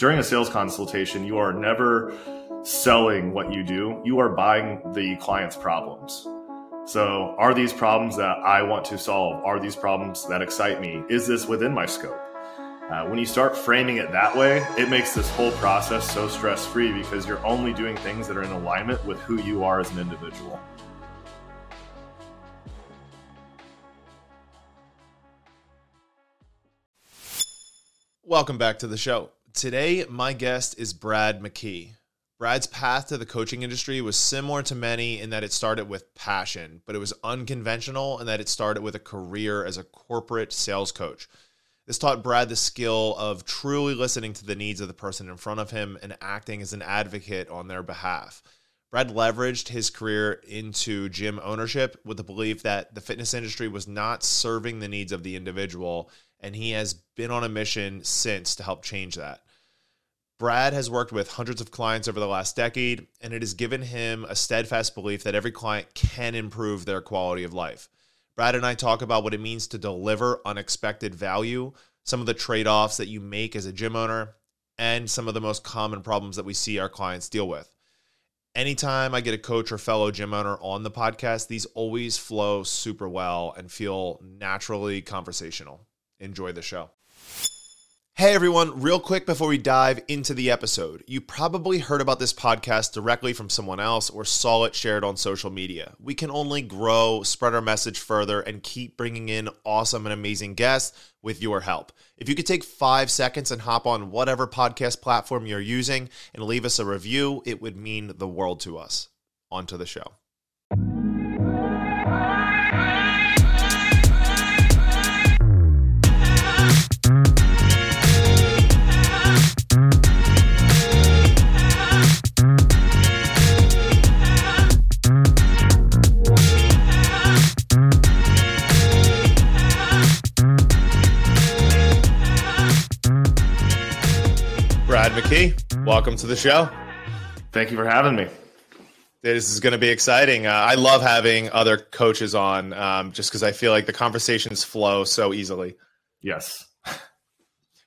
during a sales consultation, you are never selling what you do, you are buying the client's problems. So, are these problems that I want to solve? Are these problems that excite me? Is this within my scope? Uh, when you start framing it that way, it makes this whole process so stress free because you're only doing things that are in alignment with who you are as an individual. Welcome back to the show. Today, my guest is Brad McKee. Brad's path to the coaching industry was similar to many in that it started with passion, but it was unconventional in that it started with a career as a corporate sales coach. This taught Brad the skill of truly listening to the needs of the person in front of him and acting as an advocate on their behalf. Brad leveraged his career into gym ownership with the belief that the fitness industry was not serving the needs of the individual and he has been on a mission since to help change that. Brad has worked with hundreds of clients over the last decade, and it has given him a steadfast belief that every client can improve their quality of life. Brad and I talk about what it means to deliver unexpected value, some of the trade offs that you make as a gym owner, and some of the most common problems that we see our clients deal with. Anytime I get a coach or fellow gym owner on the podcast, these always flow super well and feel naturally conversational. Enjoy the show. Hey everyone, real quick before we dive into the episode. You probably heard about this podcast directly from someone else or saw it shared on social media. We can only grow, spread our message further, and keep bringing in awesome and amazing guests with your help. If you could take five seconds and hop on whatever podcast platform you're using and leave us a review, it would mean the world to us. On to the show. McKee, welcome to the show. Thank you for having me. This is going to be exciting. Uh, I love having other coaches on um, just because I feel like the conversations flow so easily. Yes.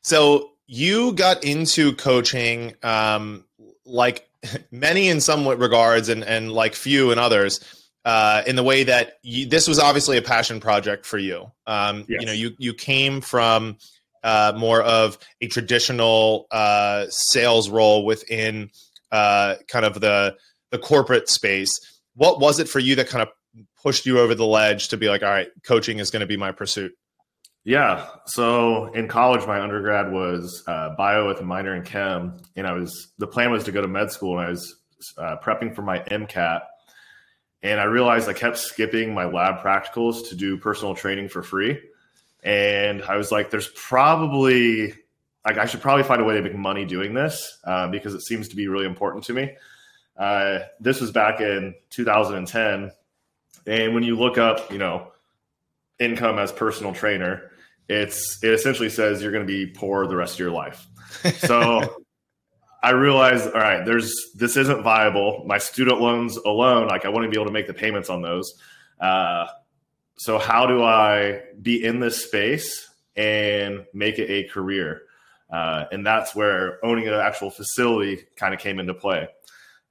So you got into coaching um, like many in some regards and, and like few in others uh, in the way that you, this was obviously a passion project for you. Um, yes. You know, you, you came from uh, more of a traditional uh, sales role within uh, kind of the the corporate space. What was it for you that kind of pushed you over the ledge to be like, all right, coaching is going to be my pursuit? Yeah. So in college, my undergrad was uh, bio with a minor in chem, and I was the plan was to go to med school, and I was uh, prepping for my MCAT. And I realized I kept skipping my lab practicals to do personal training for free and I was like, "There's probably like I should probably find a way to make money doing this uh, because it seems to be really important to me." Uh, this was back in 2010, and when you look up, you know, income as personal trainer, it's it essentially says you're going to be poor the rest of your life. So. I realized, all right, there's this isn't viable. My student loans alone, like I want to be able to make the payments on those. Uh, so how do I be in this space and make it a career? Uh, and that's where owning an actual facility kind of came into play.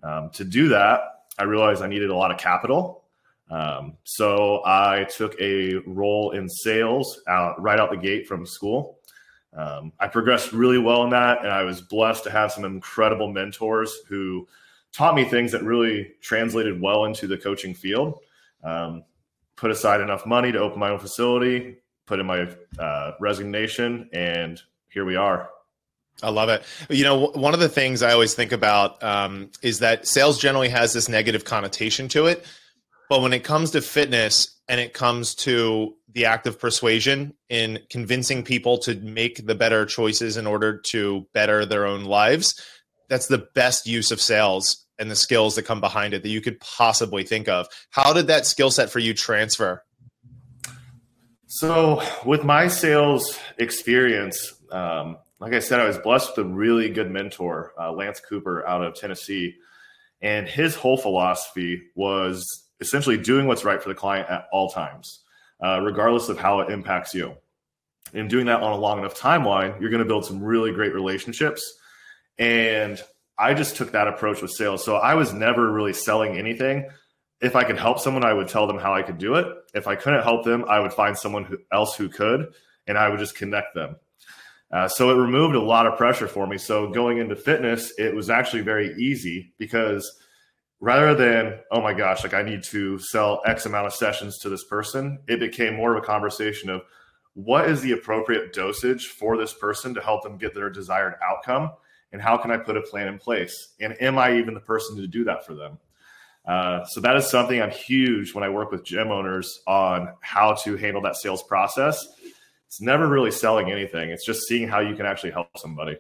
Um, to do that, I realized I needed a lot of capital. Um, so I took a role in sales out, right out the gate from school. Um, I progressed really well in that, and I was blessed to have some incredible mentors who taught me things that really translated well into the coaching field. Um, put aside enough money to open my own facility, put in my uh, resignation, and here we are. I love it. You know, one of the things I always think about um, is that sales generally has this negative connotation to it. But when it comes to fitness and it comes to the act of persuasion in convincing people to make the better choices in order to better their own lives, that's the best use of sales and the skills that come behind it that you could possibly think of. How did that skill set for you transfer? So, with my sales experience, um, like I said, I was blessed with a really good mentor, uh, Lance Cooper out of Tennessee. And his whole philosophy was essentially doing what's right for the client at all times, uh, regardless of how it impacts you. And doing that on a long enough timeline, you're going to build some really great relationships And I just took that approach with sales. So I was never really selling anything. If I could help someone, I would tell them how I could do it. If I couldn't help them, I would find someone who, else who could, and I would just connect them. Uh, so it removed a lot of pressure for me. So going into fitness, it was actually very easy because rather than, oh my gosh, like I need to sell X amount of sessions to this person, it became more of a conversation of what is the appropriate dosage for this person to help them get their desired outcome? And how can I put a plan in place? And am I even the person to do that for them? Uh, so that is something I'm huge when I work with gym owners on how to handle that sales process it's never really selling anything. It's just seeing how you can actually help somebody.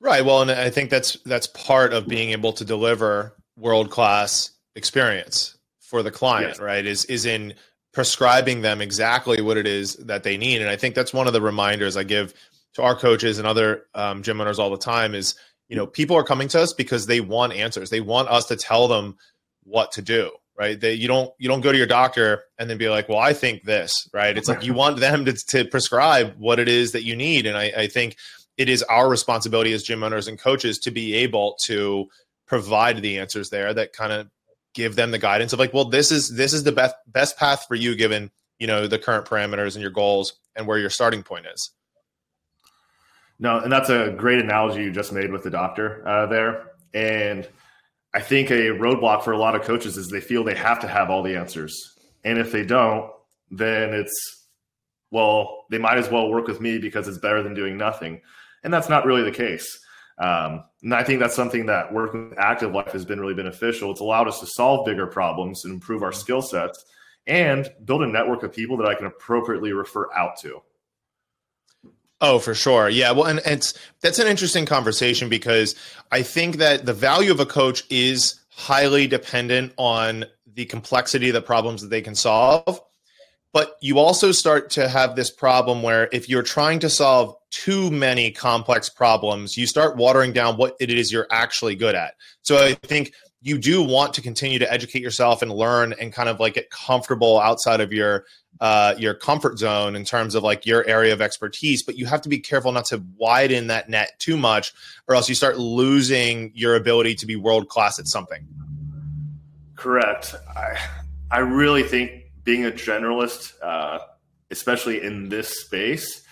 Right. Well, and I think that's that's part of being able to deliver world class experience for the client. Yes. Right. Is is in prescribing them exactly what it is that they need. And I think that's one of the reminders I give to our coaches and other um, gym owners all the time is you know people are coming to us because they want answers. They want us to tell them what to do right? That you don't you don't go to your doctor and then be like, well, I think this, right? It's like you want them to, to prescribe what it is that you need, and I, I think it is our responsibility as gym owners and coaches to be able to provide the answers there that kind of give them the guidance of like, well, this is this is the best best path for you given you know the current parameters and your goals and where your starting point is. No, and that's a great analogy you just made with the doctor uh, there, and I think a roadblock for a lot of coaches is they feel they have to have all the answers. And if they don't, then it's, well, they might as well work with me because it's better than doing nothing. And that's not really the case. Um, and I think that's something that working with active life has been really beneficial. It's allowed us to solve bigger problems and improve our skill sets and build a network of people that I can appropriately refer out to. Oh, for sure. Yeah. Well, and it's that's an interesting conversation because I think that the value of a coach is highly dependent on the complexity of the problems that they can solve. But you also start to have this problem where if you're trying to solve too many complex problems, you start watering down what it is you're actually good at. So I think you do want to continue to educate yourself and learn and kind of like get comfortable outside of your uh, your comfort zone in terms of like your area of expertise, but you have to be careful not to widen that net too much, or else you start losing your ability to be world class at something. Correct. I I really think being a generalist, uh, especially in this space,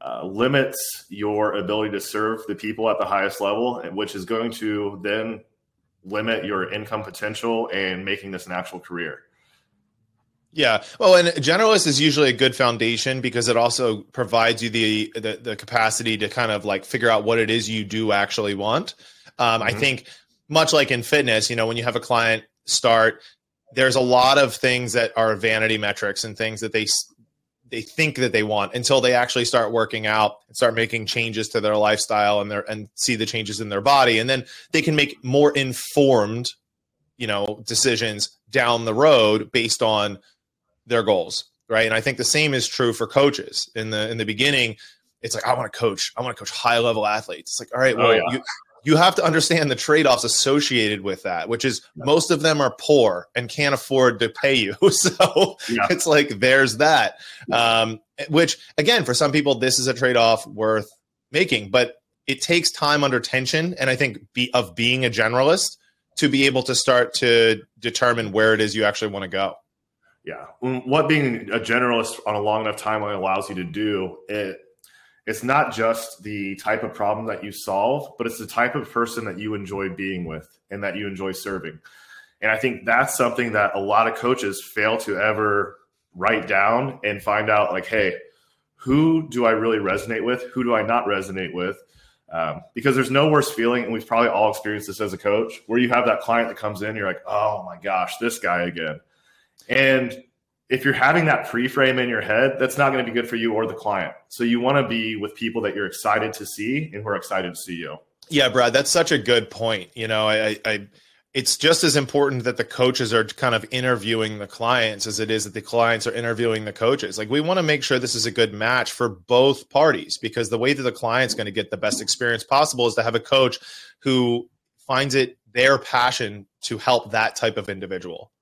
uh, limits your ability to serve the people at the highest level, which is going to then limit your income potential and making this an actual career. Yeah, well, and generalist is usually a good foundation because it also provides you the, the, the capacity to kind of like figure out what it is you do actually want. Um, mm-hmm. I think much like in fitness, you know, when you have a client start, there's a lot of things that are vanity metrics and things that they they think that they want until they actually start working out and start making changes to their lifestyle and their and see the changes in their body, and then they can make more informed, you know, decisions down the road based on their goals, right? And I think the same is true for coaches. In the in the beginning, it's like I want to coach, I want to coach high level athletes. It's like, all right, oh, well, oh, yeah. you you have to understand the trade offs associated with that, which is yeah. most of them are poor and can't afford to pay you. So yeah. it's like there's that. Um, which again, for some people, this is a trade off worth making, but it takes time under tension, and I think be, of being a generalist to be able to start to determine where it is you actually want to go. Yeah, what being a generalist on a long enough timeline allows you to do it. It's not just the type of problem that you solve, but it's the type of person that you enjoy being with and that you enjoy serving. And I think that's something that a lot of coaches fail to ever write down and find out like, hey, who do I really resonate with? Who do I not resonate with? Um, because there's no worse feeling, and we've probably all experienced this as a coach, where you have that client that comes in, you're like, oh my gosh, this guy again. And if you're having that pre-frame in your head, that's not going to be good for you or the client. So you want to be with people that you're excited to see and who are excited to see you. Yeah, Brad, that's such a good point. You know, I, I it's just as important that the coaches are kind of interviewing the clients as it is that the clients are interviewing the coaches. Like we want to make sure this is a good match for both parties because the way that the client's going to get the best experience possible is to have a coach who finds it their passion to help that type of individual.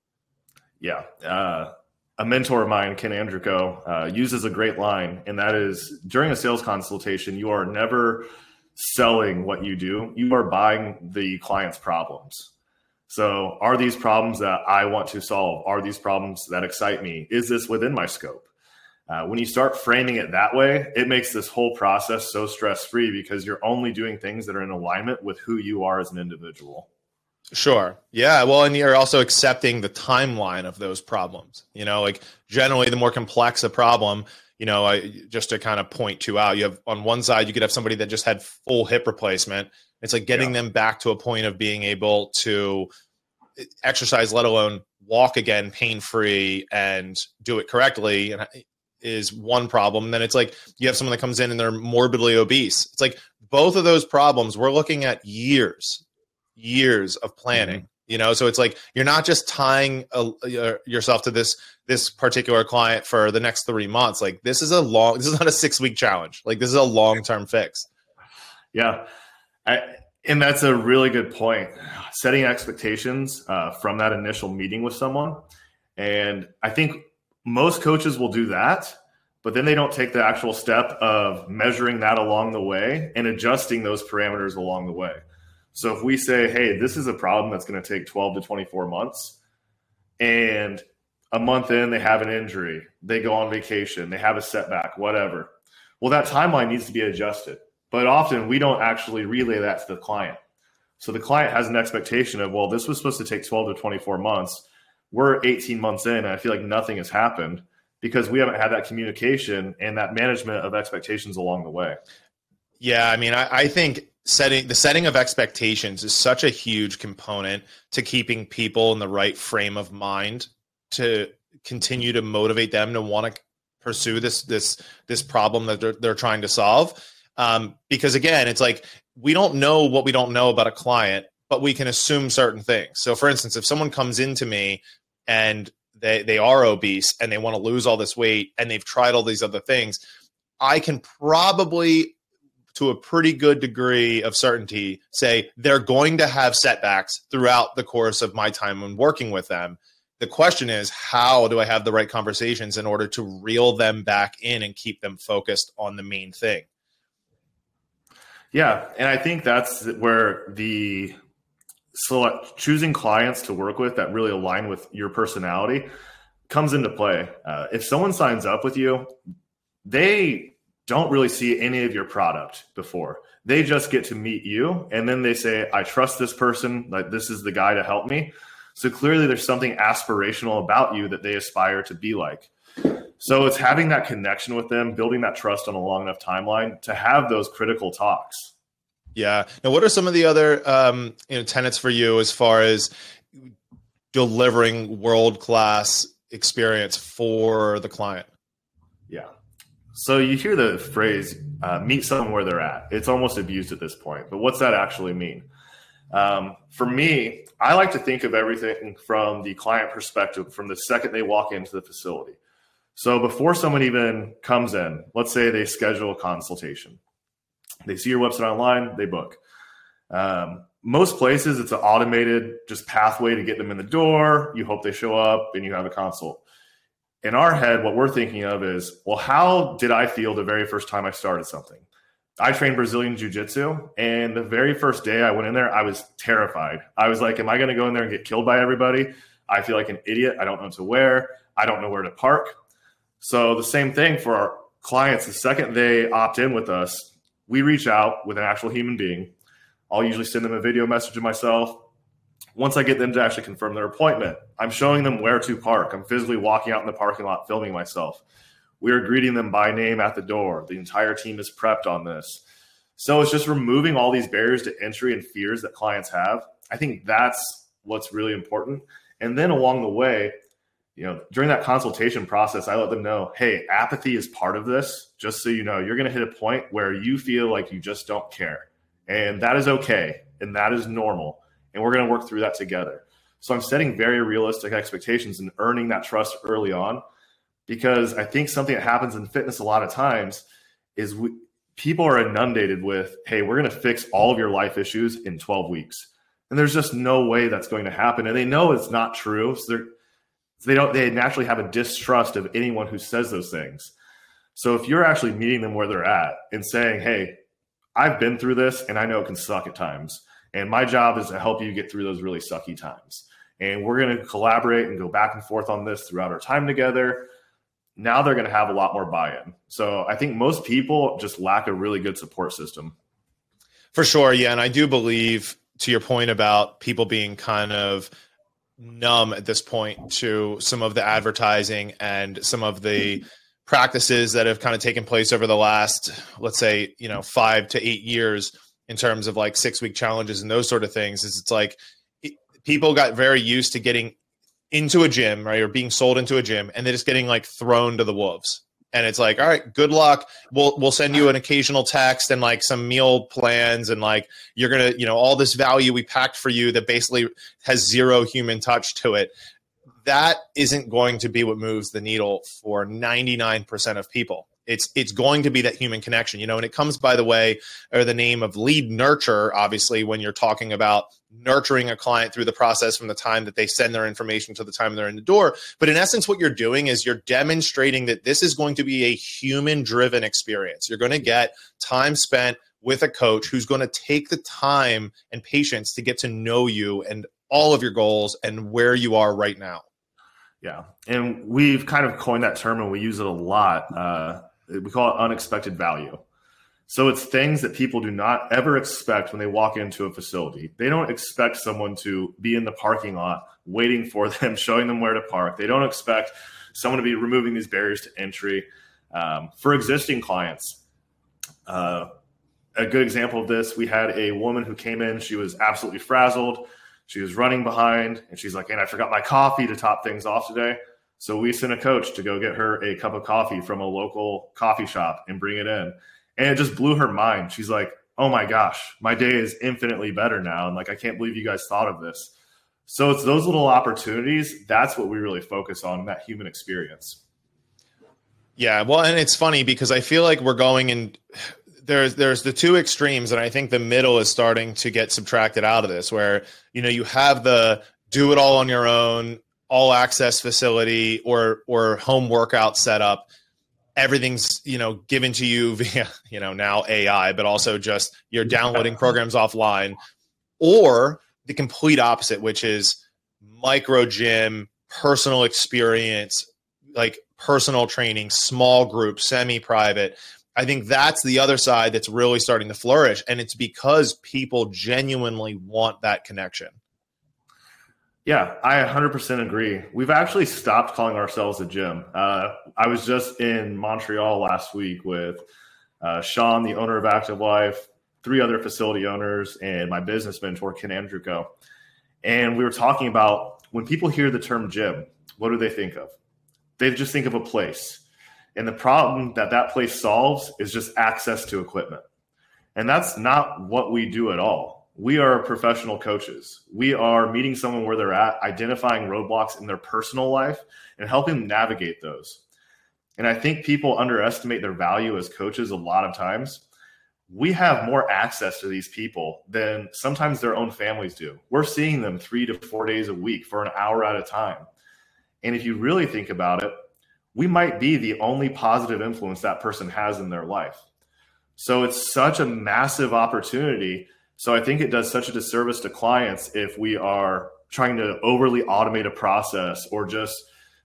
Yeah. Uh, a mentor of mine, Ken Andrico, uh, uses a great line, and that is during a sales consultation, you are never selling what you do, you are buying the client's problems. So, are these problems that I want to solve? Are these problems that excite me? Is this within my scope? Uh, when you start framing it that way, it makes this whole process so stress free because you're only doing things that are in alignment with who you are as an individual. Sure. Yeah. Well, and you're also accepting the timeline of those problems. You know, like generally, the more complex a problem, you know, I, just to kind of point to out, you have on one side, you could have somebody that just had full hip replacement. It's like getting yeah. them back to a point of being able to eh, exercise, let alone walk again pain free and do it correctly. And eh, is one problem. And then it's like you have someone that comes in and they're morbidly obese. It's like both of those problems, we're looking at years years of planning mm-hmm. you know? So it's like you're not just tying a, yourself to this this particular client for the next three months. Like this is a long this is not a six week challenge. Like this is a long term fix. Yeah. I, and that's a really good point. Setting expectations uh, from that initial meeting with someone. And i think most coaches will do that but then they don't take the actual step of measuring that along the way and adjusting those parameters along the way so if we say, hey, this is a problem that's going to take 12 to 24 months, and a month in, they have an injury, they go on vacation, they have a setback, whatever. Well, that timeline needs to be adjusted. But often we don't actually relay that to the client. So the client has an expectation of, well, this was supposed to take 12 to 24 months. We're 18 months in, and I feel like nothing has happened because we haven't had that communication and that management of expectations along the way. Yeah, I mean, I, I think setting the setting of expectations is such a huge component to keeping people in the right frame of mind to continue to motivate them to want to pursue this this this problem that they're, they're trying to solve. Um, because again it's like we don't know what we don't know about a client but we can assume certain things. So for instance if someone comes into me and they they are obese and they want to lose all this weight and they've tried all these other things i can probably to a pretty good degree of certainty say they're going to have setbacks throughout the course of my time when working with them. The question is, how do I have the right conversations in order to reel them back in and keep them focused on the main thing? Yeah, and I think that's where the select choosing clients to work with that really align with your personality comes into play. Uh, if someone signs up with you, they don't really see any of your product before. They just get to meet you and then they say, I trust this person, like this is the guy to help me. So clearly there's something aspirational about you that they aspire to be like. So it's having that connection with them, building that trust on a long enough timeline to have those critical talks. Yeah. Now, what are some of the other um, you know tenets for you as far as delivering world class experience for the client? Yeah. So you hear the phrase uh, "meet someone where they're at." It's almost abused at this point, but what's that actually mean? Um, for me, I like to think of everything from the client perspective from the second they walk into the facility. So before someone even comes in, let's say they schedule a consultation, they see your website online, they book. Um, most places, it's an automated just pathway to get them in the door. You hope they show up and you have a consult in our head, what we're thinking of is, well, how did I feel the very first time I started something? I trained Brazilian Jiu Jitsu, and the very first day I went in there, I was terrified. I was like, Am I going to go in there and get killed by everybody? I feel like an idiot. I don't know to wear. I don't know where to park. So, the same thing for our clients. The second they opt in with us, we reach out with an actual human being. I'll usually send them a video message to myself once I get them to actually confirm their appointment, I'm showing them where to park. I'm physically walking out in the parking lot, filming myself. We are greeting them by name at the door. The entire team is prepped on this. So it's just removing all these barriers to entry and fears that clients have. I think that's what's really important. And then along the way, you know, during that consultation process, I let them know, hey, apathy is part of this. Just so you know, you're going to hit a point where you feel like you just don't care. And that is okay. And that is normal and we're going to work through that together. So I'm setting very realistic expectations and earning that trust early on because I think something that happens in fitness a lot of times is we, people are inundated with, hey, we're going to fix all of your life issues in 12 weeks. And there's just no way that's going to happen. And they know it's not true. So they don't, they naturally have a distrust of anyone who says those things. So if you're actually meeting them where they're at and saying, hey, I've been through this and I know it can suck at times. And my job is to help you get through those really sucky times. And we're going to collaborate and go back and forth on this throughout our time together. Now they're going to have a lot more buy in. So I think most people just lack a really good support system. For sure. Yeah. And I do believe, to your point about people being kind of numb at this point to some of the advertising and some of the practices that have kind of taken place over the last, let's say, you know, five to eight years in terms of like six week challenges and those sort of things. Is it's like it, people got very used to getting into a gym, right, or being sold into a gym, and they're just getting like thrown to the wolves. And it's like, all right, good luck. We'll we'll send you an occasional text and like some meal plans and like you're gonna, you know, all this value we packed for you that basically has zero human touch to it that isn't going to be what moves the needle for 99% of people. It's it's going to be that human connection, you know, and it comes by the way or the name of lead nurture, obviously, when you're talking about nurturing a client through the process from the time that they send their information to the time they're in the door. But in essence, what you're doing is you're demonstrating that this is going to be a human driven experience. You're going to get time spent with a coach who's going to take the time and patience to get to know you and all of your goals and where you are right now. Yeah, and we've kind of coined that term and we use it a lot. Uh, we call it unexpected value. So it's things that people do not ever expect when they walk into a facility. They don't expect someone to be in the parking lot waiting for them, showing them where to park. They don't expect someone to be removing these barriers to entry. Um, for existing clients, uh, a good example of this, we had a woman who came in. She was absolutely frazzled. She was running behind and she's like, and I forgot my coffee to top things off today. So we sent a coach to go get her a cup of coffee from a local coffee shop and bring it in. And it just blew her mind. She's like, oh my gosh, my day is infinitely better now. And like, I can't believe you guys thought of this. So it's those little opportunities. That's what we really focus on that human experience. Yeah. Well, and it's funny because I feel like we're going in there's there's the two extremes, and I think the middle is starting to get subtracted out of this, where you know you have the do it all on your own, all access facility or or home workout setup. Everything's you know given to you via you know now AI, but also just you're downloading programs offline, or the complete opposite, which is micro gym, personal experience, like personal training, small group, semi private, I think that's the other side that's really starting to flourish. And it's because people genuinely want that connection. Yeah, I 100% agree. We've actually stopped calling ourselves a gym. Uh, I was just in Montreal last week with uh, Sean, the owner of Active Life, three other facility owners, and my business mentor, Ken Andruko. And we were talking about when people hear the term gym, what do they think of? They just think of a place and the problem that that place solves is just access to equipment. And that's not what we do at all. We are professional coaches. We are meeting someone where they're at, identifying roadblocks in their personal life and helping them navigate those. And I think people underestimate their value as coaches a lot of times. We have more access to these people than sometimes their own families do. We're seeing them three to four days a week for an hour at a time. And if you really think about it, we might be the only positive influence that person has in their life. So it's such a massive opportunity. So I think it does such a disservice to clients if we are trying to overly automate a process or just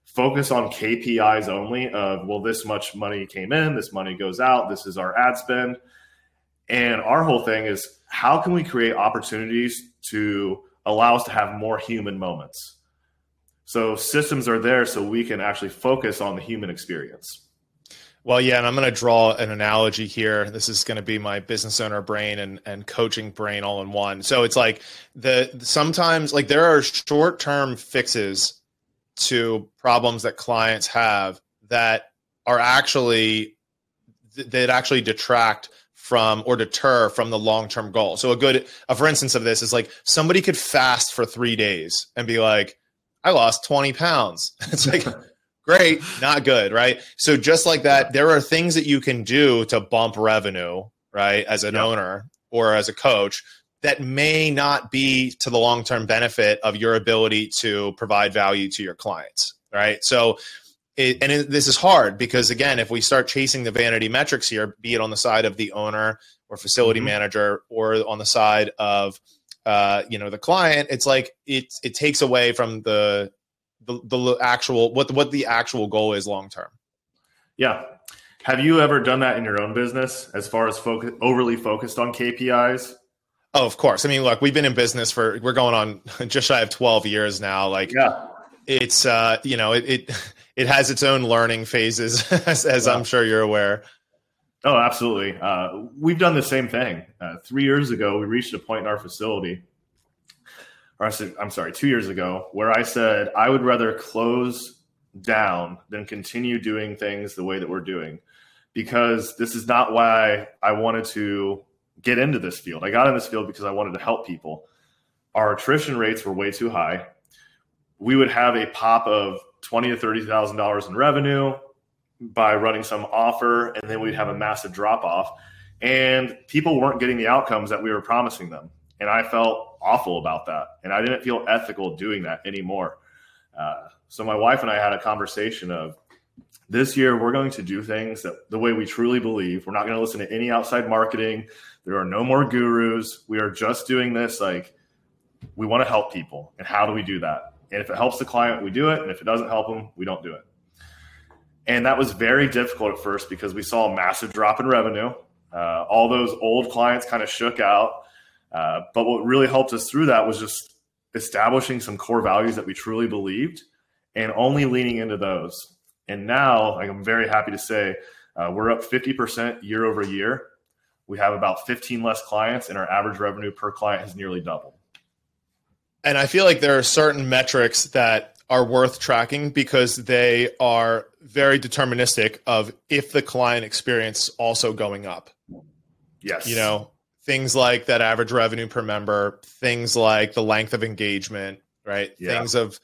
focus on KPIs only of, well, this much money came in, this money goes out, this is our ad spend. And our whole thing is how can we create opportunities to allow us to have more human moments? So systems are there so we can actually focus on the human experience. Well, yeah, and I'm going to draw an analogy here. This is going to be my business owner brain and, and coaching brain all in one. So it's like the sometimes like there are short term fixes to problems that clients have that are actually that actually detract from or deter from the long term goal. So a good, a for instance of this is like somebody could fast for three days and be like, I lost 20 pounds. It's like, great, not good, right? So just like that, there are things that you can do to bump revenue, right, as an owner or as a coach that may not be to the long term benefit of your ability to provide value to your clients, right? So, it, and it, this is hard because again, if we start chasing the vanity metrics here, be it on the side of the owner or facility mm-hmm. manager or on the side of uh, you know the client it's like it it takes away from the the, the actual what what the actual goal is long term. Yeah. Have you ever done that in your own business as far as focus overly focused on kpis oh of course. I mean look we've been in business for we're going on just shy of 12 years now. Like yeah. it's uh you know it it, it has its own learning phases as, as yeah. i'm sure you're aware. Oh, absolutely. Uh, we've done the same thing. Uh, three years ago, we reached a point in our facility, or I said, I'm sorry, two years ago, where I said I would rather close down than continue doing things the way that we're doing, because this is not why I wanted to get into this field. I got in this field because I wanted to help people. Our attrition rates were way too high. We would have a pop of twenty to thirty thousand dollars in revenue by running some offer, and then we'd have a massive drop off. And people weren't getting the outcomes that we were promising them. And I felt awful about that. And I didn't feel ethical doing that anymore. Uh, so my wife and I had a conversation of this year we're going to do things that the way we truly believe. We're not going to listen to any outside marketing. There are no more gurus. We are just doing this like we want to help people. And how do we do that? And if it helps the client, we do it. And if it doesn't help them, we don't do it. And that was very difficult at first because we saw a massive drop in revenue. Uh, all those old clients kind of shook out. Uh, but what really helped us through that was just establishing some core values that we truly believed and only leaning into those. And now, like, I'm very happy to say, uh, we're up 50% year over year. We have about 15 less clients, and our average revenue per client has nearly doubled. And I feel like there are certain metrics that are worth tracking because they are very deterministic of if the client experience also going up. Yes. You know, things like that average revenue per member, things like the length of engagement, right? Yeah. Things of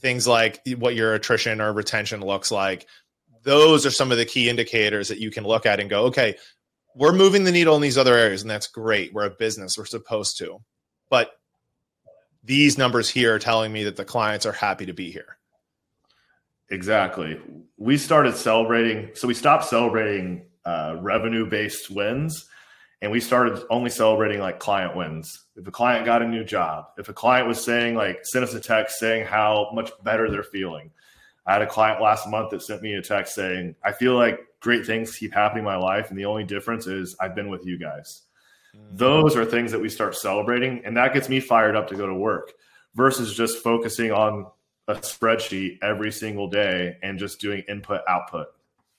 things like what your attrition or retention looks like. Those are some of the key indicators that you can look at and go, okay, we're moving the needle in these other areas and that's great. We're a business, we're supposed to. But these numbers here are telling me that the clients are happy to be here. Exactly. We started celebrating, so we stopped celebrating uh, revenue based wins and we started only celebrating like client wins. If a client got a new job, if a client was saying, like, send us a text saying how much better they're feeling. I had a client last month that sent me a text saying, I feel like great things keep happening in my life. And the only difference is I've been with you guys. Mm. Those are things that we start celebrating, and that gets me fired up to go to work versus just focusing on a spreadsheet every single day and just doing input output.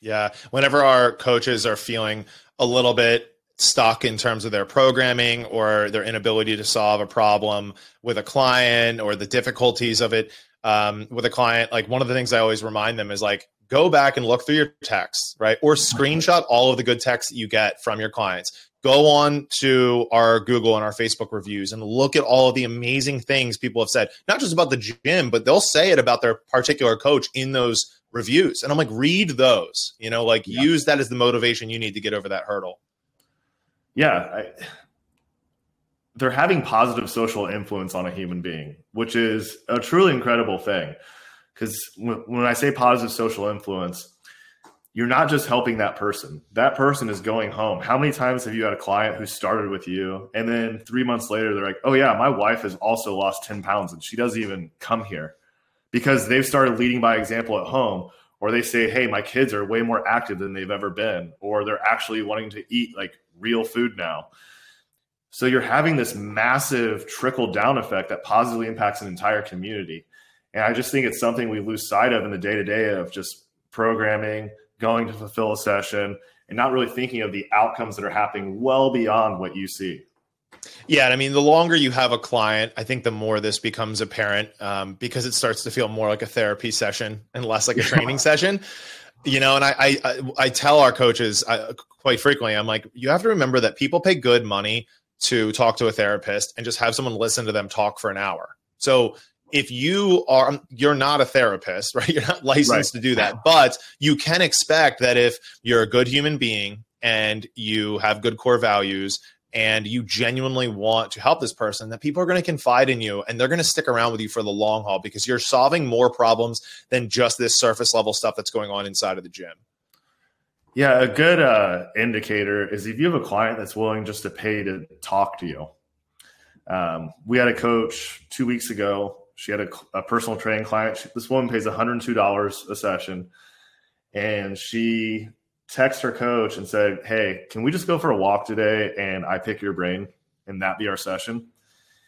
Yeah. Whenever our coaches are feeling a little bit stuck in terms of their programming or their inability to solve a problem with a client or the difficulties of it um, with a client, like one of the things I always remind them is like, go back and look through your texts, right? Or screenshot all of the good texts that you get from your clients go on to our Google and our Facebook reviews and look at all of the amazing things people have said, not just about the gym, but they'll say it about their particular coach in those reviews. And I'm like, read those, you know, like yeah. use that as the motivation you need to get over that hurdle. Yeah. I, they're having positive social influence on a human being, which is a truly incredible thing. Because when, when I say positive social influence, you're not just helping that person. That person is going home. How many times have you had a client who started with you and then three months later they're like, oh, yeah, my wife has also lost 10 pounds and she doesn't even come here because they've started leading by example at home. Or they say, hey, my kids are way more active than they've ever been. Or they're actually wanting to eat like real food now. So you're having this massive trickle down effect that positively impacts an entire community. And I just think it's something we lose sight of in the day to day of just programming going to fulfill a session and not really thinking of the outcomes that are happening well beyond what you see. Yeah, I mean, the longer you have a client, I think the more this becomes apparent um, because it starts to feel more like a therapy session and less like a training session. You know, and I I, I tell our coaches I, quite frequently, I'm like, you have to remember that people pay good money to talk to a therapist and just have someone listen to them talk for an hour. So if you are um, you're not a therapist right you're not licensed right. to do that but you can expect that if you're a good human being and you have good core values and you genuinely want to help this person that people are going to confide in you and they're going to stick around with you for the long haul because you're solving more problems than just this surface level stuff that's going on inside of the gym Yeah, a good uh, indicator is if you have a client that's willing just to pay to talk to you. Um, we had a coach two weeks ago. She had a, a personal training client. She, this woman pays $102 a session. And she texted her coach and said, Hey, can we just go for a walk today and I pick your brain and that be our session?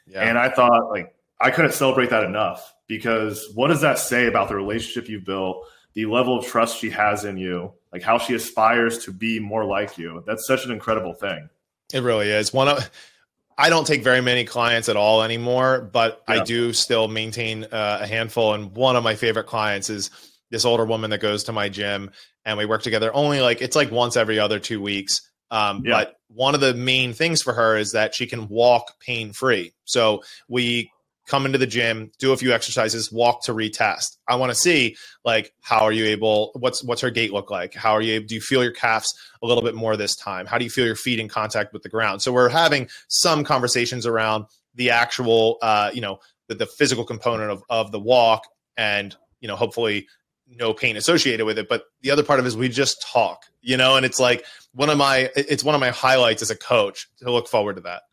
Yeah. And I thought, like, I couldn't celebrate that enough because what does that say about the relationship you've built, the level of trust she has in you, like how she aspires to be more like you? That's such an incredible thing. It really is. One of I don't take very many clients at all anymore, but yeah. I do still maintain uh, a handful. And one of my favorite clients is this older woman that goes to my gym, and we work together only like it's like once every other two weeks. Um, yeah. But one of the main things for her is that she can walk pain free. So we come into the gym, do a few exercises, walk to retest. I want to see like how are you able what's what's her gait look like? How are you do you feel your calves a little bit more this time? How do you feel your feet in contact with the ground? So we're having some conversations around the actual uh, you know, the, the physical component of of the walk and, you know, hopefully no pain associated with it, but the other part of it is we just talk, you know, and it's like one of my it's one of my highlights as a coach to look forward to that.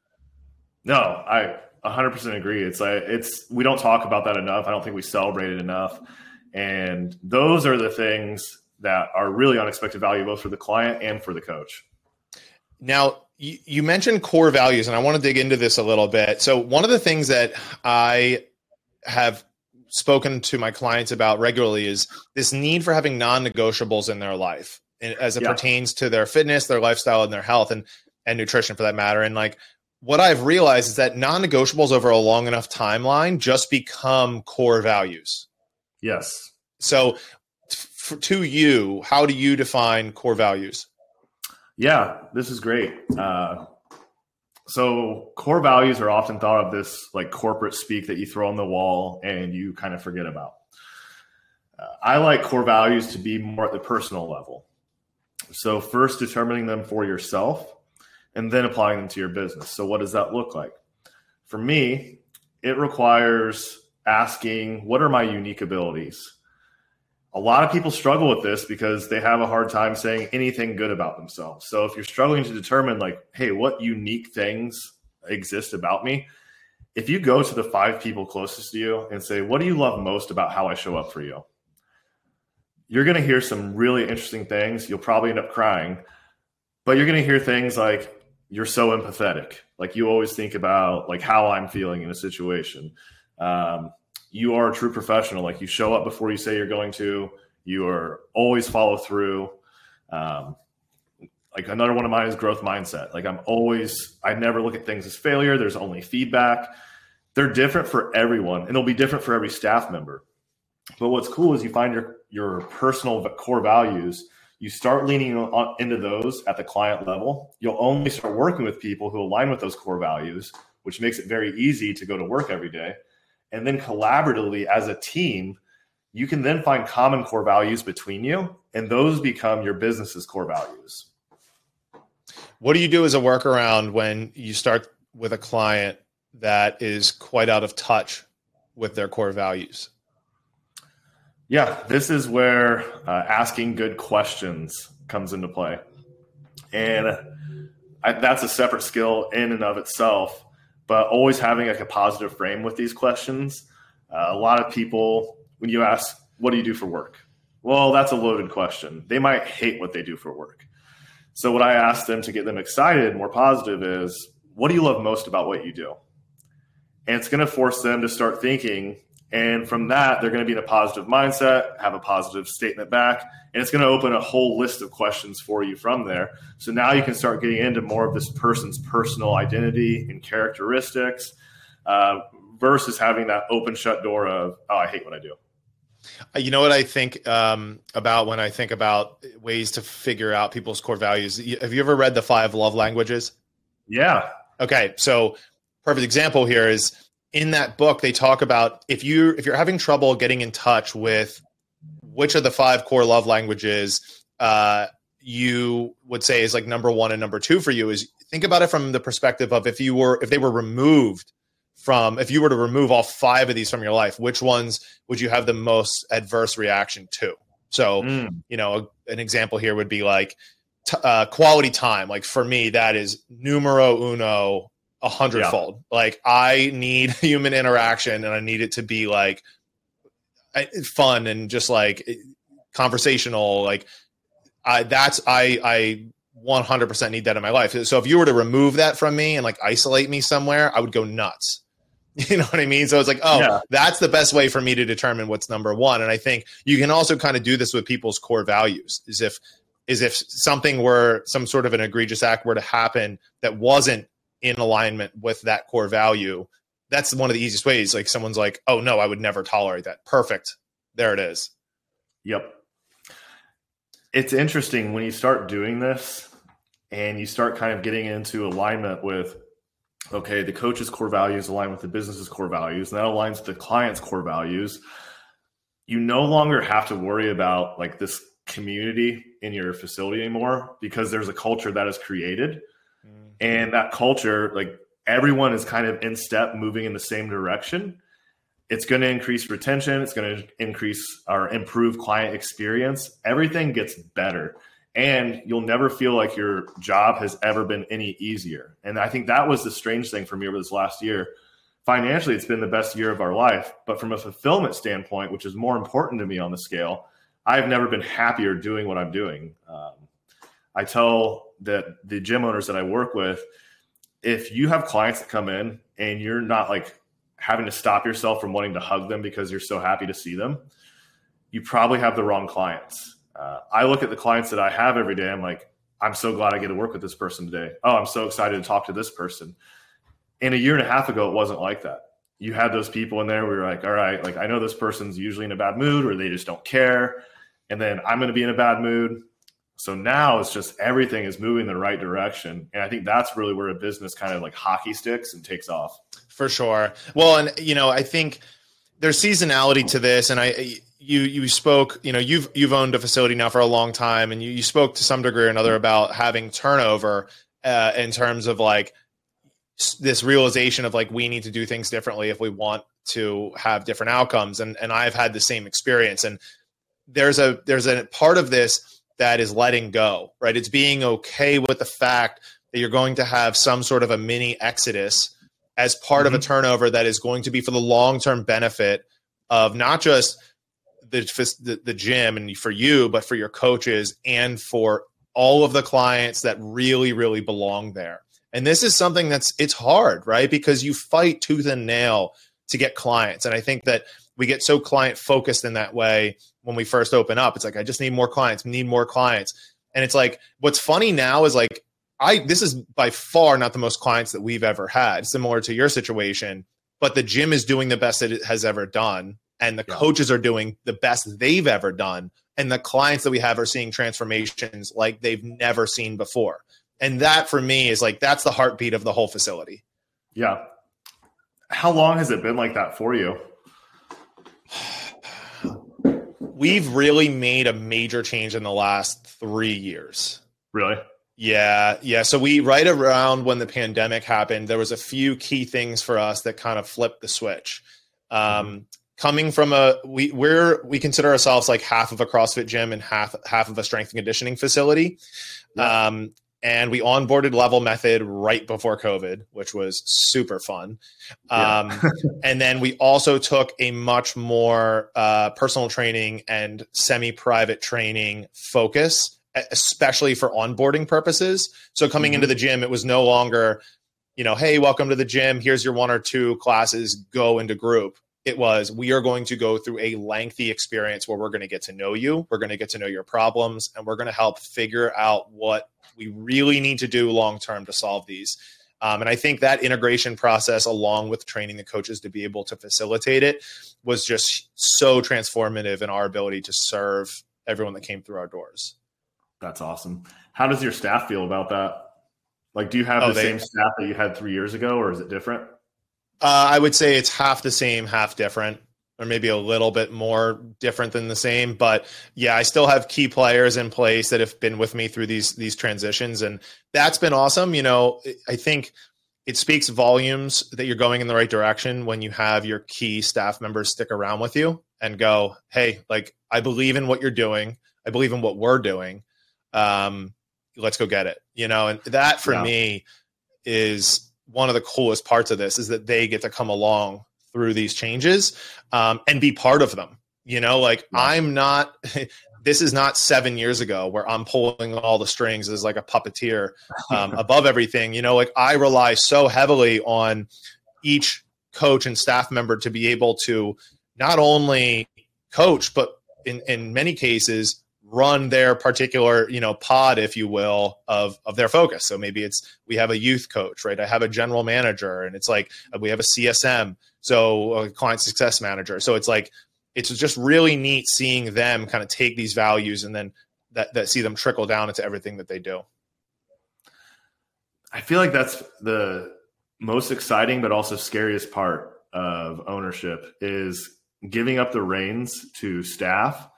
No, I 100% agree. It's like it's we don't talk about that enough. I don't think we celebrate it enough. And those are the things that are really unexpected value both for the client and for the coach. Now, you, you mentioned core values and I want to dig into this a little bit. So, one of the things that I have spoken to my clients about regularly is this need for having non-negotiables in their life as it yeah. pertains to their fitness, their lifestyle and their health and and nutrition for that matter. And like what I've realized is that non negotiables over a long enough timeline just become core values. Yes. So, to you, how do you define core values? Yeah, this is great. Uh, so, core values are often thought of this like corporate speak that you throw on the wall and you kind of forget about. Uh, I like core values to be more at the personal level. So, first determining them for yourself and then applying them to your business. So, what does that look like? For me, it requires asking, What are my unique abilities? A lot of people struggle with this because they have a hard time saying anything good about themselves. So, if you're struggling to determine, like, hey, what unique things exist about me? If you go to the five people closest to you and say, What do you love most about how I show up for you? You're going to hear some really interesting things. You'll probably end up crying, but you're going to hear things like, you're so empathetic. Like you always think about like how I'm feeling in a situation. Um, you are a true professional. Like you show up before you say you're going to. You are always follow through. Um, like another one of mine is growth mindset. Like I'm always, I never look at things as failure. There's only feedback. They're different for everyone, and they'll be different for every staff member. But what's cool is you find your your personal core values you start leaning on, into those at the client level, you'll only start working with people who align with those core values, which makes it very easy to go to work every day. And then collaboratively as a team, you can then find common core values between you, and those become your business's core values. What do you do as a workaround when you start with a client that is quite out of touch with their core values? Yeah, this is where uh, asking good questions comes into play. And I, that's a separate skill in and of itself, but always having like a positive frame with these questions. Uh, a lot of people, when you ask, What do you do for work? Well, that's a loaded question. They might hate what they do for work. So, what I ask them to get them excited, more positive, is What do you love most about what you do? And it's going to force them to start thinking and from that, they're going to be in a positive mindset, have a positive statement back, and it's going to open a whole list of questions for you from there. So now you can start getting into more of this person's personal identity and characteristics uh, versus having that open shut door of, oh, I hate what I do. Uh, you know what I think um, about when I think about ways to figure out people's core values? Have you ever read the five love languages? Yeah. Okay. So, perfect example here is in that book they talk about if you if you're having trouble getting in touch with which of the five core love languages uh, you would say is like number one and number two for you is think about it from the perspective of if you were if they were removed from if you were to remove all five of these from your life which ones would you have the most adverse reaction to So, mm. you know, a, an example here would be like t- uh, quality time. Like for me, that is numero uno, a hundredfold. Yeah. Like I need human interaction, and I need it to be like fun and just like eh, conversational. Like I, that's I I 100% need that in my life. So if you were to remove that from me and like isolate me somewhere, I would go nuts. You know what I mean? So it's like, oh, yeah. that's the best way for me to determine what's number one. And I think you can also kind of do this with people's core values. Is if is if something were some sort of an egregious act were to happen that wasn't in alignment with that core value, that's one of the easiest ways. Like someone's like, oh no, I would never tolerate that. Perfect. There it is. Yep. It's interesting when you start doing this and you start kind of getting into alignment with okay, the coach's core values align with the business's core values, and that aligns with the client's core values. You no longer have to worry about like this community in your facility anymore because there's a culture that is created. Mm-hmm. And that culture, like everyone is kind of in step moving in the same direction. It's going to increase retention. It's going to increase or improve client experience. Everything gets better and you'll never feel like your job has ever been any easier. And I think that was the strange thing for me over this last year. Financially, it's been the best year of our life, but from a fulfillment standpoint, which is more important to me on the scale, I've never been happier doing what I'm doing. Um, I tell that the gym owners that I work with, if you have clients that come in and you're not like having to stop yourself from wanting to hug them because you're so happy to see them, you probably have the wrong clients uh, I look at the clients that I have every day. I'm like, I'm so glad I get to work with this person today. Oh, I'm so excited to talk to this person. And a year and a half ago, it wasn't like that. You had those people in there. We were like, all right, like I know this person's usually in a bad mood or they just don't care. And then I'm going to be in a bad mood. So now it's just everything is moving in the right direction. And I think that's really where a business kind of like hockey sticks and takes off. For sure. Well, and you know, I think there's seasonality to this. And I, you you spoke you know you've you've owned a facility now for a long time and you, you spoke to some degree or another about having turnover uh, in terms of like this realization of like we need to do things differently if we want to have different outcomes and and I've had the same experience and there's a there's a part of this that is letting go right it's being okay with the fact that you're going to have some sort of a mini exodus as part mm-hmm. of a mm-hmm. turnover that is going to be for the long-term benefit of not just the, the, the gym and for you, but for your coaches and for all of the clients that really, really belong there. And this is something that's it's hard, right? Because you fight tooth and nail to get clients. And I think that we get so client focused in that way when we first open up. It's like I just need more clients, need more clients. And it's like what's funny now is like I this is by far not the most clients that we've ever had, similar to your situation, but the gym is doing the best that it has ever done and the yeah. coaches are doing the best they've ever done and the clients that we have are seeing transformations like they've never seen before and that for me is like that's the heartbeat of the whole facility yeah how long has it been like that for you we've really made a major change in the last three years really yeah, yeah. So we right around when the pandemic happened, there was a few key things for us that kind of flipped the switch. Um, mm-hmm coming from a we we're we consider ourselves like half of a CrossFit gym and half half of a strength and conditioning facility. Yeah. Um, and we onboarded level method right before COVID, which was super fun. Um, yeah. and then we also took a much more uh, personal training and semi private training focus, especially for onboarding purposes. So coming mm-hmm. into the gym, it was no longer, you know, hey, welcome to the gym. Here's your one or two classes, go into group it was we are going to go through a lengthy experience where we're going to get to know you we're going to get to know your problems and we're going to help figure out what we really need to do long term to solve these. Um, and i think that integration process along with training the coaches to be able to facilitate it was just so transformative in our ability to serve everyone that came through our doors. That's awesome. How does your staff feel about that? Like do you have oh, the they, same staff that you had three years ago or is it different uh, I would say it's half the same, half different, or maybe a little bit more different than the same. But yeah, I still have key players in place that have been with me through these these transitions, and that's been awesome. You know, I think it speaks volumes that you're going in the right direction when you have your key staff members stick around with you and go, hey, like I believe in what you're doing. I believe in what we're doing. Um, let's go get it. You know, and that for yeah. me is one of the coolest parts of this is that they get to come along through these changes um, and be part of them. You know, like yeah. I'm not. this is not seven years ago where I'm pulling all the strings as like a puppeteer um, above everything. You know, like I rely so heavily on each coach and staff member to be able to not only coach, but in, in many cases, run their particular you know pod if you will of of their focus. So maybe it's we have a youth coach right? I have a general manager and it's like uh, we have a csm so a client success manager. So it's like it's just really neat seeing them kind of take these values and then that, that see them trickle down into everything that they do. I feel like that's the most exciting but also scariest part of ownership is giving up the reins to staff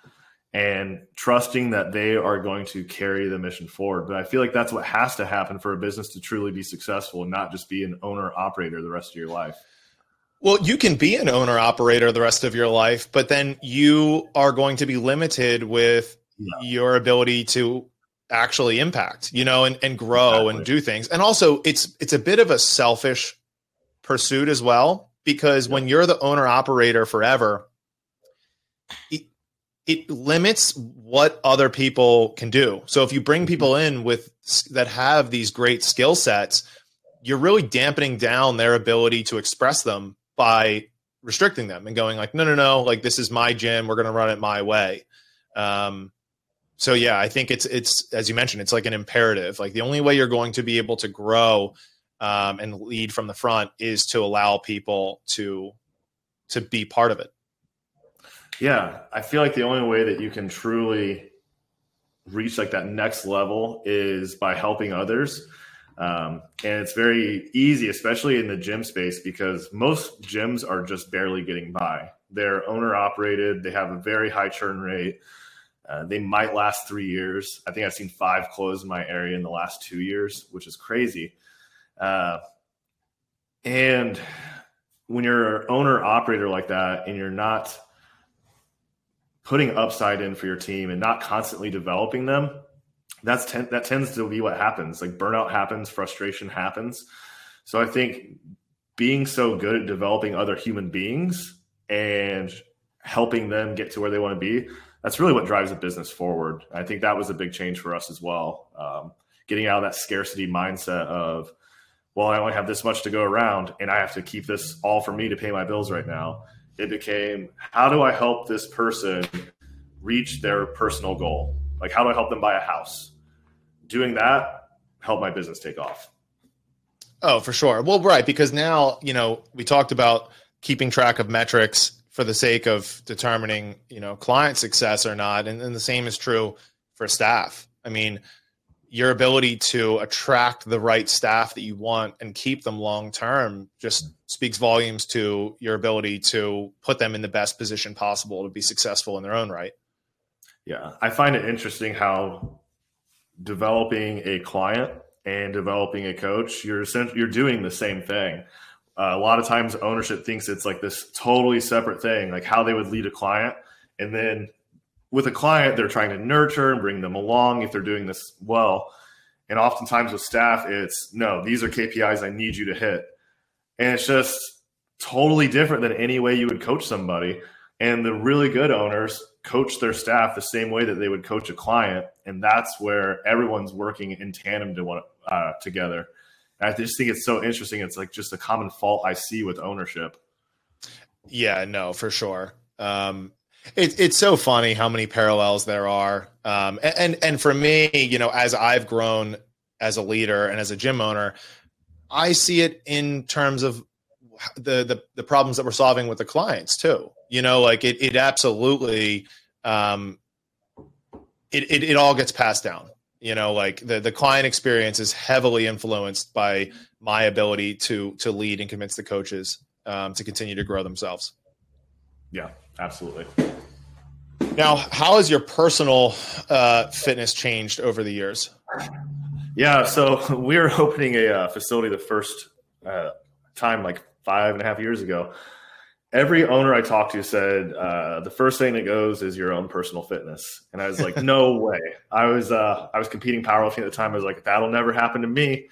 and trusting that they are going to carry the mission forward. But I feel like that's what has to happen for a business to truly be successful and not just be an owner operator the rest of your life. Well, you can be an owner operator the rest of your life, but then you are going to be limited with yeah. your ability to actually impact, you know, and, and grow exactly. and do things. And also it's it's a bit of a selfish pursuit as well, because yeah. when you're the owner operator forever, it limits what other people can do. So if you bring mm-hmm. people in with that have these great skill sets, you're really dampening down their ability to express them by restricting them and going like, no, no, no, like this is my gym. We're going to run it my way. Um, so yeah, I think it's it's as you mentioned, it's like an imperative. Like the only way you're going to be able to grow um, and lead from the front is to allow people to to be part of it. Yeah, I feel like the only way that you can truly reach like that next level is by helping others. Um, and it's very easy, especially in the gym space, because most gyms are just barely getting by. They're owner operated, they have a very high churn rate. Uh, they might last three years. I think I've seen five close in my area in the last two years, which is crazy. Uh, and when you're an owner operator like that and you're not putting upside in for your team and not constantly developing them, that's ten, that tends to be what happens. Like burnout happens, frustration happens. So I think being so good at developing other human beings and helping them get to where they want to be, that's really what drives a business forward. I think that was a big change for us as well. Um, getting out of that scarcity mindset of, well, I only have this much to go around and I have to keep this all for me to pay my bills right now it became how do I help this person reach their personal goal? Like, how do I help them buy a house? Doing that helped my business take off. Oh, for sure. Well, right. Because now, you know, we talked about keeping track of metrics for the sake of determining, you know, client success or not. And, and the same is true for staff. I mean, your ability to attract the right staff that you want and keep them long term just speaks volumes to your ability to put them in the best position possible to be successful in their own right. Yeah, I find it interesting how developing a client and developing a coach, you're you're doing the same thing. Uh, a lot of times, ownership thinks it's like this totally separate thing, like how they would lead a client, and then with a client, they're trying to nurture and bring them along if they're doing this well. And oftentimes with staff, it's no, these are KPIs I need you to hit. And it's just totally different than any way you would coach somebody. And the really good owners coach their staff the same way that they would coach a client. And that's where everyone's working in tandem to one, uh, together. And I just think it's so interesting. It's like just a common fault I see with ownership. Yeah, no, for sure. Um, it, it's so funny how many parallels there are. Um, and, and for me, you know, as I've grown as a leader and as a gym owner, I see it in terms of the, the, the problems that we're solving with the clients too. You know, like it, it absolutely, um, it, it, it all gets passed down. You know, like the, the client experience is heavily influenced by my ability to, to lead and convince the coaches, um, to continue to grow themselves. Yeah, absolutely. Now, how has your personal uh, fitness changed over the years? Yeah, so we were opening a uh, facility the first uh, time like five and a half years ago, every owner I talked to said uh, the first thing that goes is your own personal fitness, and I was like, no way. I was uh, I was competing powerlifting at the time. I was like, that'll never happen to me.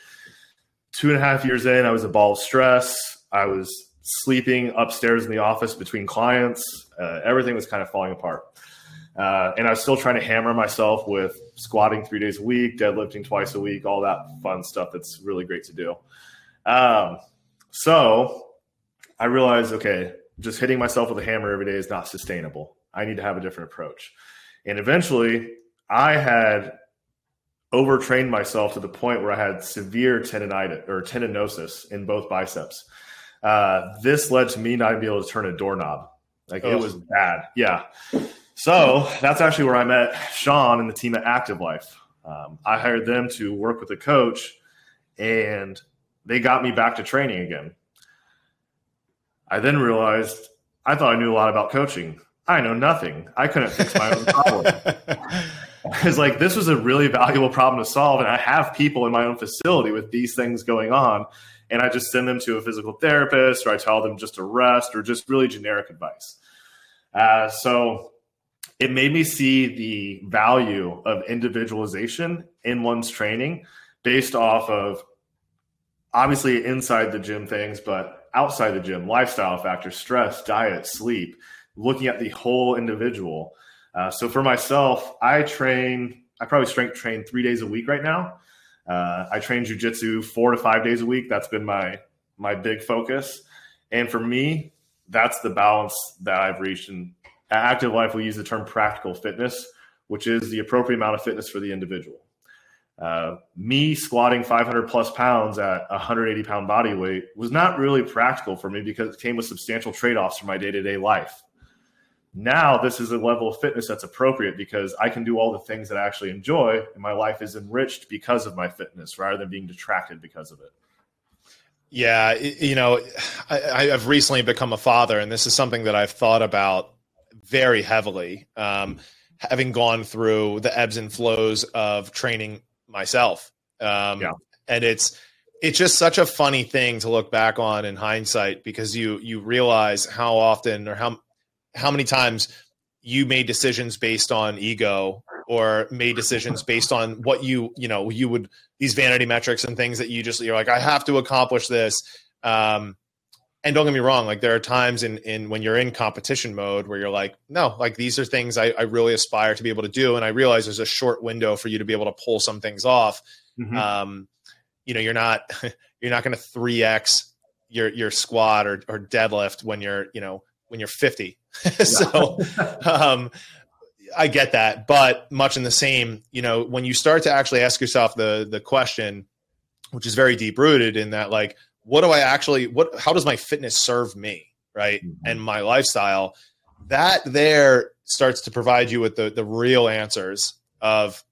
Two and a half years in, I was a ball of stress. I was sleeping upstairs in the office between clients. Uh, everything was kind of falling apart. Uh, and I was still trying to hammer myself with squatting three days a week, deadlifting twice a week, all that fun stuff that's really great to do. Um, so I realized, okay, just hitting myself with a hammer every day is not sustainable. I need to have a different approach. And eventually, I had overtrained myself to the point where I had severe tendonitis or tendinosis in both biceps. Uh, this led to me not being able to turn a doorknob. Like oh. it was bad. Yeah. So that's actually where I met Sean and the team at Active Life. Um, I hired them to work with a coach, and they got me back to training again. I then realized I thought I knew a lot about coaching. I know nothing. I couldn't fix my own problem. It's like this was a really valuable problem to solve, and I have people in my own facility with these things going on, and I just send them to a physical therapist, or I tell them just to rest, or just really generic advice. Uh, so it made me see the value of individualization in one's training based off of obviously inside the gym things, but outside the gym, lifestyle factors, stress, diet, sleep, looking at the whole individual. Uh, so for myself, I train, I probably strength train three days a week right now. Uh, I train jujitsu four to five days a week. That's been my my big focus. And for me, that's the balance that I've reached. And Active Life, we use the term practical fitness, which is the appropriate amount of fitness for the individual. Uh, me squatting 500 plus pounds at 180 pound body weight was not really practical for me because it came with substantial trade offs for my day to day life. Now, this is a level of fitness that's appropriate because I can do all the things that I actually enjoy, and my life is enriched because of my fitness rather than being detracted because of it. Yeah, you know, I, have recently become a father, and this is something that I've thought about very heavily, um, having gone through the ebbs and flows of training myself. Um, yeah. And it's it's just such a funny thing to look back on in hindsight because you you realize how often or how how many times you made decisions based on ego or made decisions based on what you you know you would these vanity metrics and things that you just you're like I have to accomplish this. Um, and don't get me wrong, like there are times in in when you're in competition mode where you're like, no, like these are things I, I really aspire to be able to do, and I realize there's a short window for you to be able to pull some things off. Mm-hmm. Um, you know, you're not you're not going to three x your your squat or or deadlift when you're you know when you're 50. so, um, I get that, but much in the same, you know, when you start to actually ask yourself the the question, which is very deep rooted in that, like, what do I actually what how does my fitness serve me, right? Mm-hmm. And my lifestyle, that there starts to provide you with the the real answers of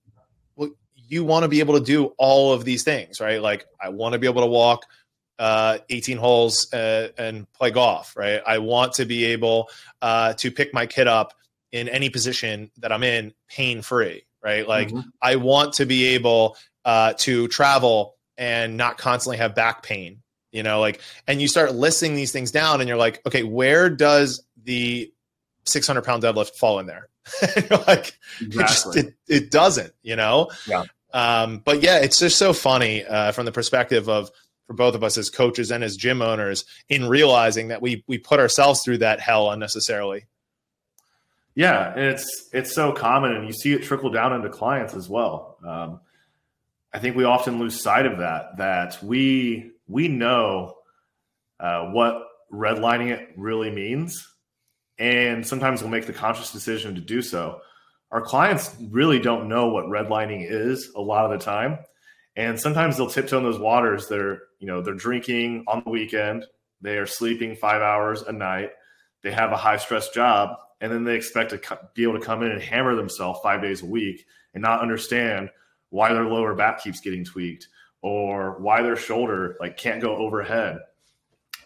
well, you want to be able to do all of these things, right? Like I want to be able to walk uh, 18 holes uh, and play golf, right? I want to be able uh, to pick my kid up in any position that I'm in pain free, right? Like mm-hmm. I want to be able uh, to travel and not constantly have back pain, you know, like, and you start listing these things down and you're like, okay, where does the 600 pound deadlift fall in there? like, exactly. it, just, it, it, doesn't, you know? Yeah. Um, but yeah, it's just so funny uh, from the perspective of, for both of us as coaches and as gym owners in realizing that we we put ourselves through that hell unnecessarily. Yeah, it's it's so common, and you see it trickle down into clients as well. Um, I think we often lose sight of that. That we we know uh, what redlining it really means, and sometimes we'll make the conscious decision to do so. Our clients really don't know what redlining is a lot of the time, and sometimes they'll tiptoe in those waters. They're, you know, they're drinking on the weekend. They are sleeping five hours a night. They have a high stress job, and then they expect to be able to come in and hammer themselves five days a week and not understand why their lower back keeps getting tweaked or why their shoulder like can't go overhead.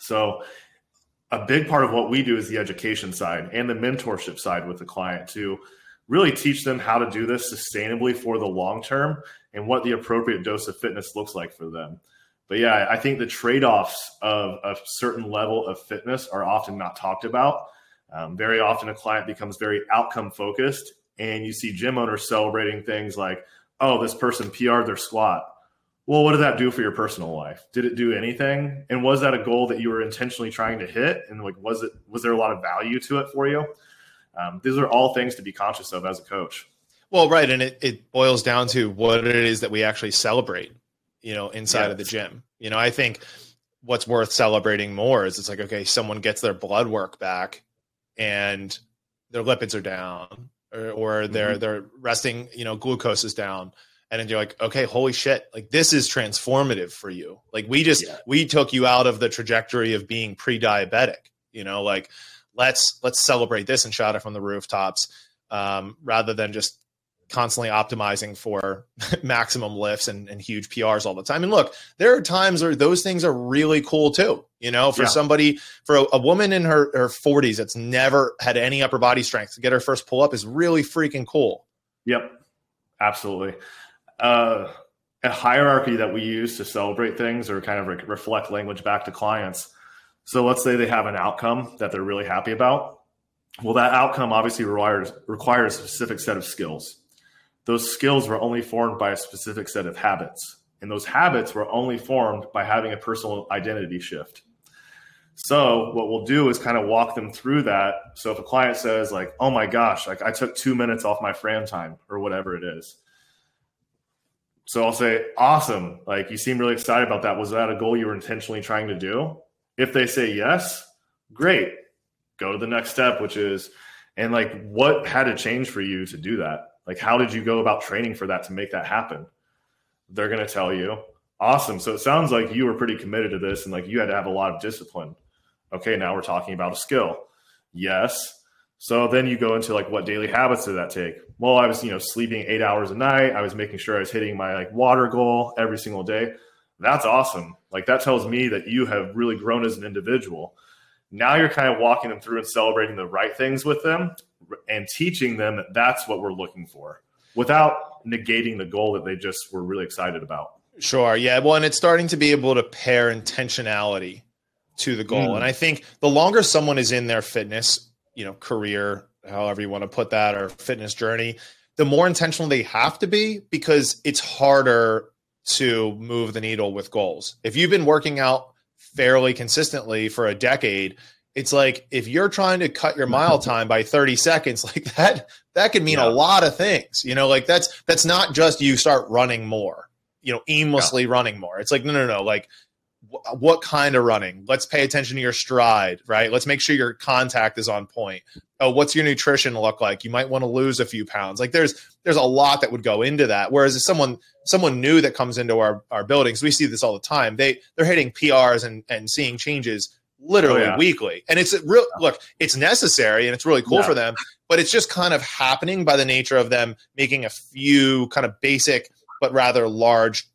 So a big part of what we do is the education side and the mentorship side with the client to really teach them how to do this sustainably for the long term and what the appropriate dose of fitness looks like for them. But yeah, I think the trade offs of a certain level of fitness are often not talked about. Um, very often, a client becomes very outcome focused, and you see gym owners celebrating things like, oh, this person PR'd their squat. Well, what did that do for your personal life? Did it do anything? And was that a goal that you were intentionally trying to hit? And like, was it was there a lot of value to it for you? Um, these are all things to be conscious of as a coach. Well, right, and it, it boils down to what it is that we actually celebrate, you know, inside of the gym. You know, I think what's worth celebrating more is it's like, okay, someone gets their blood work back and their lipids are down or, or they're mm-hmm. they're resting, you know, glucose is down. And then you're like, okay, holy shit, like this is transformative for you. Like we just yeah. we took you out of the trajectory of being pre-diabetic, you know, like let's let's celebrate this and shout it from the rooftops um, rather than just constantly optimizing for maximum lifts and, and, huge PRs all the time. And look, there are times where those things are really cool too. You know, for yeah. somebody, for a, a, woman in her, her 40s that's never had any upper body strength to get her first pull up is really freaking cool. Yep, absolutely. Uh, a hierarchy that we use to celebrate things or kind of re- reflect language back to clients so let's say they have an outcome that they're really happy about. Well, that outcome obviously requires requires a specific set of skills. Those skills were only formed by a specific set of habits, and those habits were only formed by having a personal identity shift. So what we'll do is kind of walk them through that. So if a client says like, "Oh my gosh, like I took 2 minutes off my Fran time or whatever it is." So I'll say, "Awesome. Like you seem really excited about that. Was that a goal you were intentionally trying to do?" If they say yes, great. Go to the next step, which is, and like, what had to change for you to do that? Like, how did you go about training for that to make that happen? They're going to tell you. Awesome. So it sounds like you were pretty committed to this and like you had to have a lot of discipline. Okay, now we're talking about a skill. Yes. So then you go into like what daily habits did that take? Well, I was, you know, sleeping eight hours a night. I was making sure I was hitting my like water goal every single day that's awesome. Like that tells me that you have really grown as an individual. Now you're kind of walking them through and celebrating the right things with them and teaching them that that's what we're looking for without negating the goal that they just were really excited about. Sure. Yeah. Well, and it's starting to be able to pair intentionality to the goal. Mm. And I think the longer someone is in their fitness, you know, career, however you want to put that, or fitness journey, the more intentional they have to be because it's harder to move the needle with goals. If you've been working out fairly consistently for a decade, it's like if you're trying to cut your mile time by 30 seconds like that that could mean yeah. a lot of things you know like that's that's not just you start running more you know aimlessly yeah. running more. It's like no no no like what kind of running? Let's pay attention to your stride right? Let's make sure your contact is on point. Oh what's your nutrition look like? You might want to lose a few pounds. Like there's there's a lot that would go into that. Whereas if someone someone new that comes into our our buildings we see this all the time. They they're hitting prs and and seeing changes Oh, literally oh, yeah. weekly. And it's real look it's necessary and it's really cool yeah. for them but it's just kind of happening by the nature of them making a few kind of basic but rather large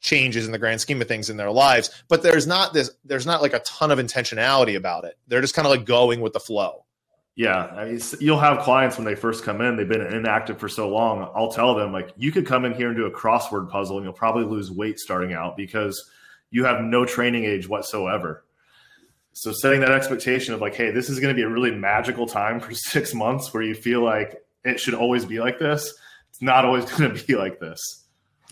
changes in the grand scheme of things in their lives but there's not this there's not like a ton of intentionality about it. They're just kind of like going with the flow. Yeah I mean, you'll have clients when they first come in they've been inactive for so long i'll tell them like you could come in here and do a crossword puzzle and you'll probably lose weight starting out because you have no training age whatsoever so setting that expectation of like hey this is going to be a really magical time for six months where you feel like it should always be like this it's not always going to be like this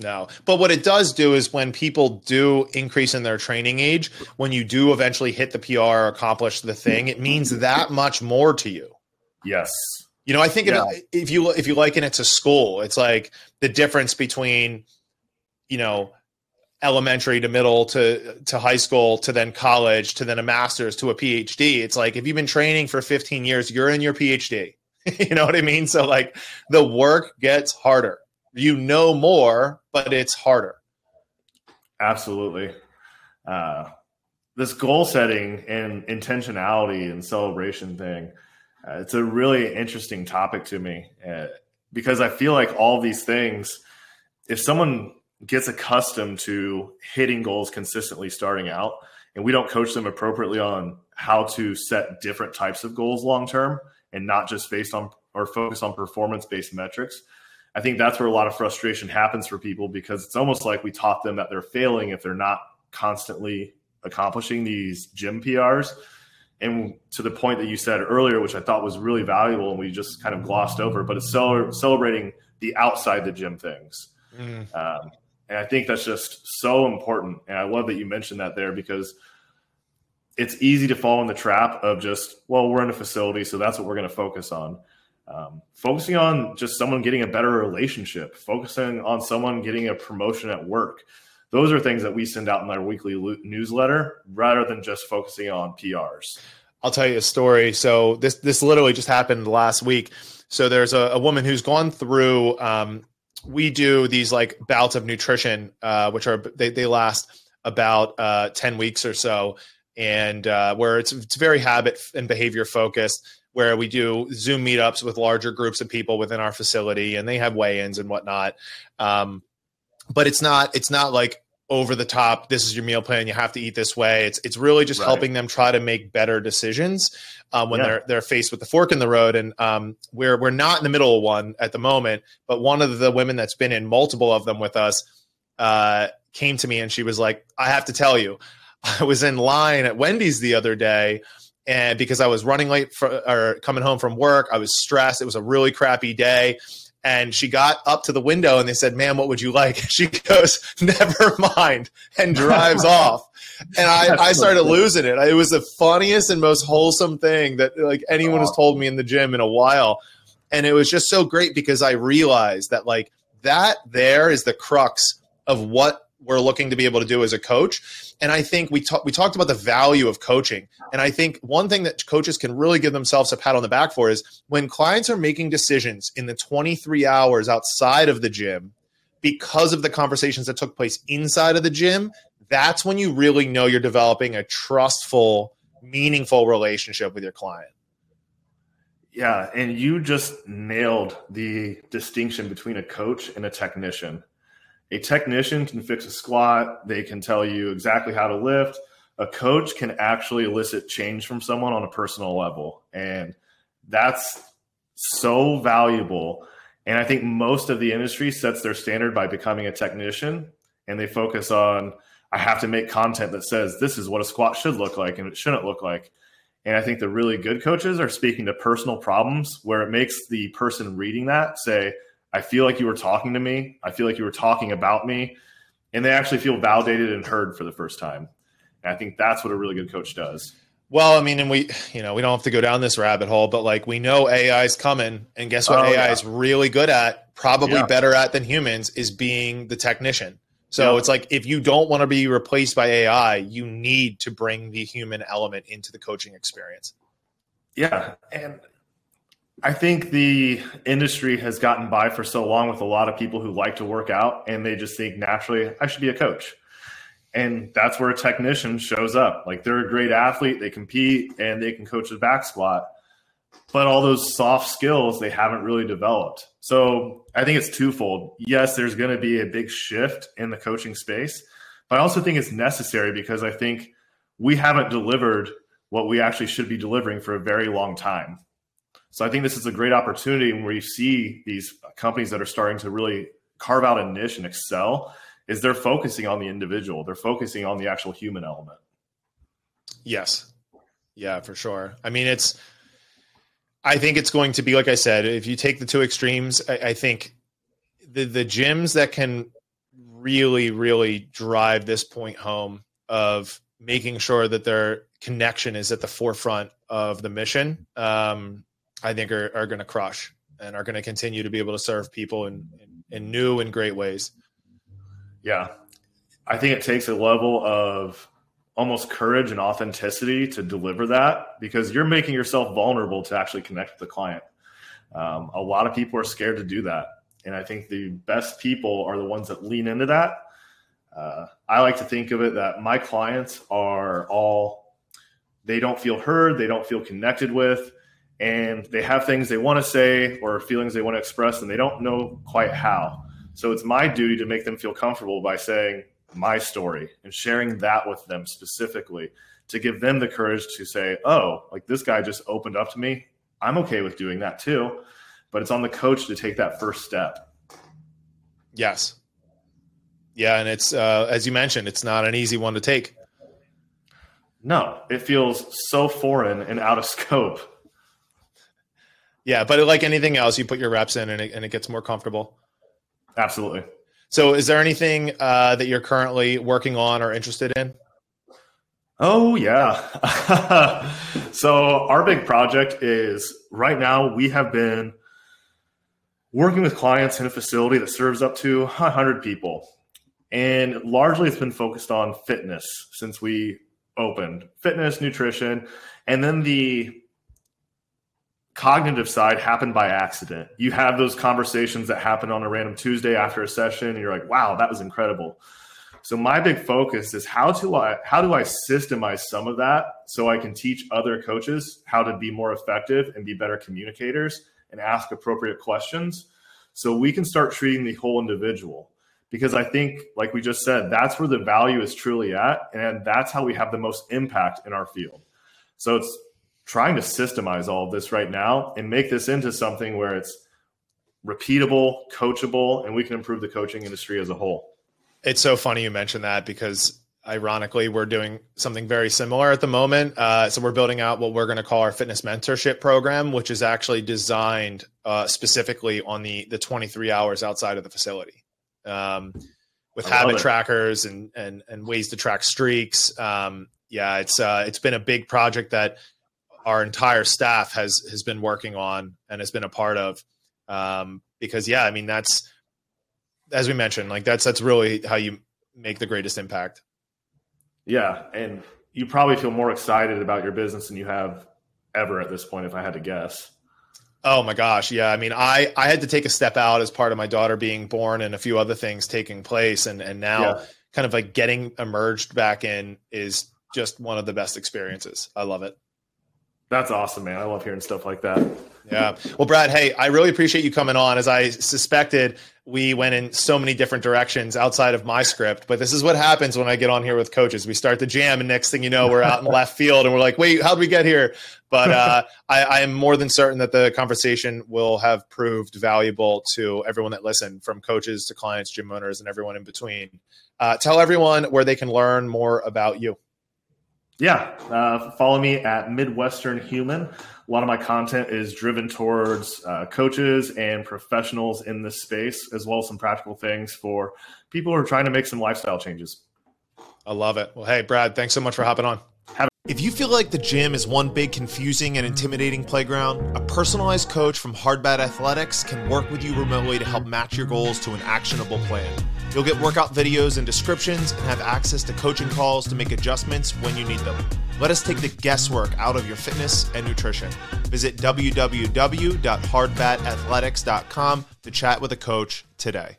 no. But what it does do is when people do increase in their training age, when you do eventually hit the PR or accomplish the thing, it means that much more to you. Yes. You know, I think yeah. if, if you if you liken it to school, it's like the difference between, you know, elementary to middle to to high school to then college to then a master's to a PhD. It's like if you've been training for 15 years, you're in your PhD. you know what I mean? So like the work gets harder you know more, but it's harder. Absolutely. Uh, this goal setting and intentionality and celebration thing, uh, it's a really interesting topic to me uh, because I feel like all these things, if someone gets accustomed to hitting goals consistently starting out, and we don't coach them appropriately on how to set different types of goals long term and not just based on or focus on performance based metrics, I think that's where a lot of frustration happens for people because it's almost like we taught them that they're failing if they're not constantly accomplishing these gym PRs. And to the point that you said earlier, which I thought was really valuable, and we just kind of glossed over, but it's celebrating the outside the gym things. Mm. Um, and I think that's just so important. And I love that you mentioned that there because it's easy to fall in the trap of just, well, we're in a facility, so that's what we're going to focus on. Um, focusing on just someone getting a better relationship, focusing on someone getting a promotion at work. Those are things that we send out in our weekly newsletter rather than just focusing on PRs. I'll tell you a story. So this this literally just happened last week. So there's a, a woman who's gone through. Um, we do these like bouts of nutrition, uh, which are they they last about uh, ten weeks or so, and uh, where it's it's very habit and behavior focused. Where we do Zoom meetups with larger groups of people within our facility, and they have weigh-ins and whatnot. Um, but it's not it's not like over the top this is your meal plan you have to eat this way it's it's really just right. helping them try to make better decisions um, when yeah. they're they're faced with the fork in the road and um, we're we're not in the middle of one at the moment but one of the women that's been in multiple of them with us uh, came to me and she was like i have to tell you i was in line at wendy's the other day and because i was running late for, or coming home from work i was stressed it was a really crappy day and she got up to the window and they said, "Ma'am, what would you like?" She goes, "Never mind," and drives off. And I, I started losing it. It was the funniest and most wholesome thing that like anyone has told me in the gym in a while. And it was just so great because I realized that like that there is the crux of what we're looking to be able to do as a coach. And I think we talked we talked about the value of coaching. And I think one thing that coaches can really give themselves a pat on the back for is when clients are making decisions in the 23 hours outside of the gym because of the conversations that took place inside of the gym, that's when you really know you're developing a trustful, meaningful relationship with your client. Yeah, and you just nailed the distinction between a coach and a technician a technician can fix a squat, they can tell you exactly how to lift. A coach can actually elicit change from someone on a personal level. And that's so valuable. And I think most of the industry sets their standard by becoming a technician and they focus on, I have to make content that says this is what a squat should look like and it shouldn't look like. And I think the really good coaches are speaking to personal problems where it makes the person reading that say, I feel like you were talking to me. I feel like you were talking about me. And they actually feel validated and heard for the first time. And I think that's what a really good coach does. Well, I mean, and we, you know, we don't have to go down this rabbit hole, but like we know AI is coming, and guess what? Oh, AI yeah. is really good at, probably yeah. better at than humans, is being the technician. So yeah. it's like if you don't want to be replaced by AI, you need to bring the human element into the coaching experience. Yeah, and I think the industry has gotten by for so long with a lot of people who like to work out and they just think naturally, I should be a coach. And that's where a technician shows up. Like they're a great athlete, they compete and they can coach a back squat. But all those soft skills they haven't really developed. So I think it's twofold. Yes, there's going to be a big shift in the coaching space, but I also think it's necessary because I think we haven't delivered what we actually should be delivering for a very long time. So I think this is a great opportunity where you see these companies that are starting to really carve out a niche and excel is they're focusing on the individual. They're focusing on the actual human element. Yes. Yeah, for sure. I mean, it's I think it's going to be like I said, if you take the two extremes, I, I think the the gyms that can really, really drive this point home of making sure that their connection is at the forefront of the mission um, I think are, are going to crush and are going to continue to be able to serve people in, in, in new and great ways. Yeah. I think it takes a level of almost courage and authenticity to deliver that because you're making yourself vulnerable to actually connect with the client. Um, a lot of people are scared to do that. And I think the best people are the ones that lean into that. Uh, I like to think of it that my clients are all, they don't feel heard, they don't feel connected with and they have things they want to say or feelings they want to express and they don't know quite how. So it's my duty to make them feel comfortable by saying my story and sharing that with them specifically to give them the courage to say, oh, like this guy just opened up to me. I'm okay with doing that too. But it's on the coach to take that first step. Yes. Yeah, and it's uh, as you mentioned, it's not an easy one to take. No, it feels so foreign and out of scope. Yeah, but like anything else, you put your reps in and it, and it gets more comfortable. Absolutely. So, is there anything uh, that you're currently working on or interested in? Oh, yeah. so, our big project is right now we have been working with clients in a facility that serves up to 100 people. And largely it's been focused on fitness since we opened fitness, nutrition, and then the cognitive side happened by accident. You have those conversations that happen on a random Tuesday after a session, and you're like, wow, that was incredible. So my big focus is how to I how do I systemize some of that so I can teach other coaches how to be more effective and be better communicators and ask appropriate questions so we can start treating the whole individual because I think like we just said that's where the value is truly at and that's how we have the most impact in our field. So it's trying to systemize all of this right now and make this into something where it's repeatable, coachable, and we can improve the coaching industry as a whole. It's so funny you mentioned that because ironically, we're doing something very similar at the moment. Uh, so we're building out what we're going to call our fitness mentorship program, which is actually designed uh, specifically on the the 23 hours outside of the facility. Um, with habit it. trackers and and and ways to track streaks. Um, yeah, it's uh, it's been a big project that our entire staff has has been working on and has been a part of. Um, because yeah, I mean that's as we mentioned, like that's that's really how you make the greatest impact. Yeah, and you probably feel more excited about your business than you have ever at this point, if I had to guess. Oh my gosh, yeah. I mean, I I had to take a step out as part of my daughter being born and a few other things taking place, and and now yeah. kind of like getting emerged back in is just one of the best experiences. I love it. That's awesome, man. I love hearing stuff like that. Yeah. Well, Brad, hey, I really appreciate you coming on. As I suspected, we went in so many different directions outside of my script, but this is what happens when I get on here with coaches. We start the jam, and next thing you know, we're out in left field, and we're like, "Wait, how did we get here?" But uh, I, I, am more than certain that the conversation will have proved valuable to everyone that listened, from coaches to clients, gym owners, and everyone in between. Uh, tell everyone where they can learn more about you. Yeah, uh, follow me at Midwestern Human. A lot of my content is driven towards uh, coaches and professionals in this space, as well as some practical things for people who are trying to make some lifestyle changes. I love it. Well, hey, Brad, thanks so much for hopping on. If you feel like the gym is one big confusing and intimidating playground, a personalized coach from Hardbat Athletics can work with you remotely to help match your goals to an actionable plan. You'll get workout videos and descriptions and have access to coaching calls to make adjustments when you need them. Let us take the guesswork out of your fitness and nutrition. Visit www.hardbatathletics.com to chat with a coach today.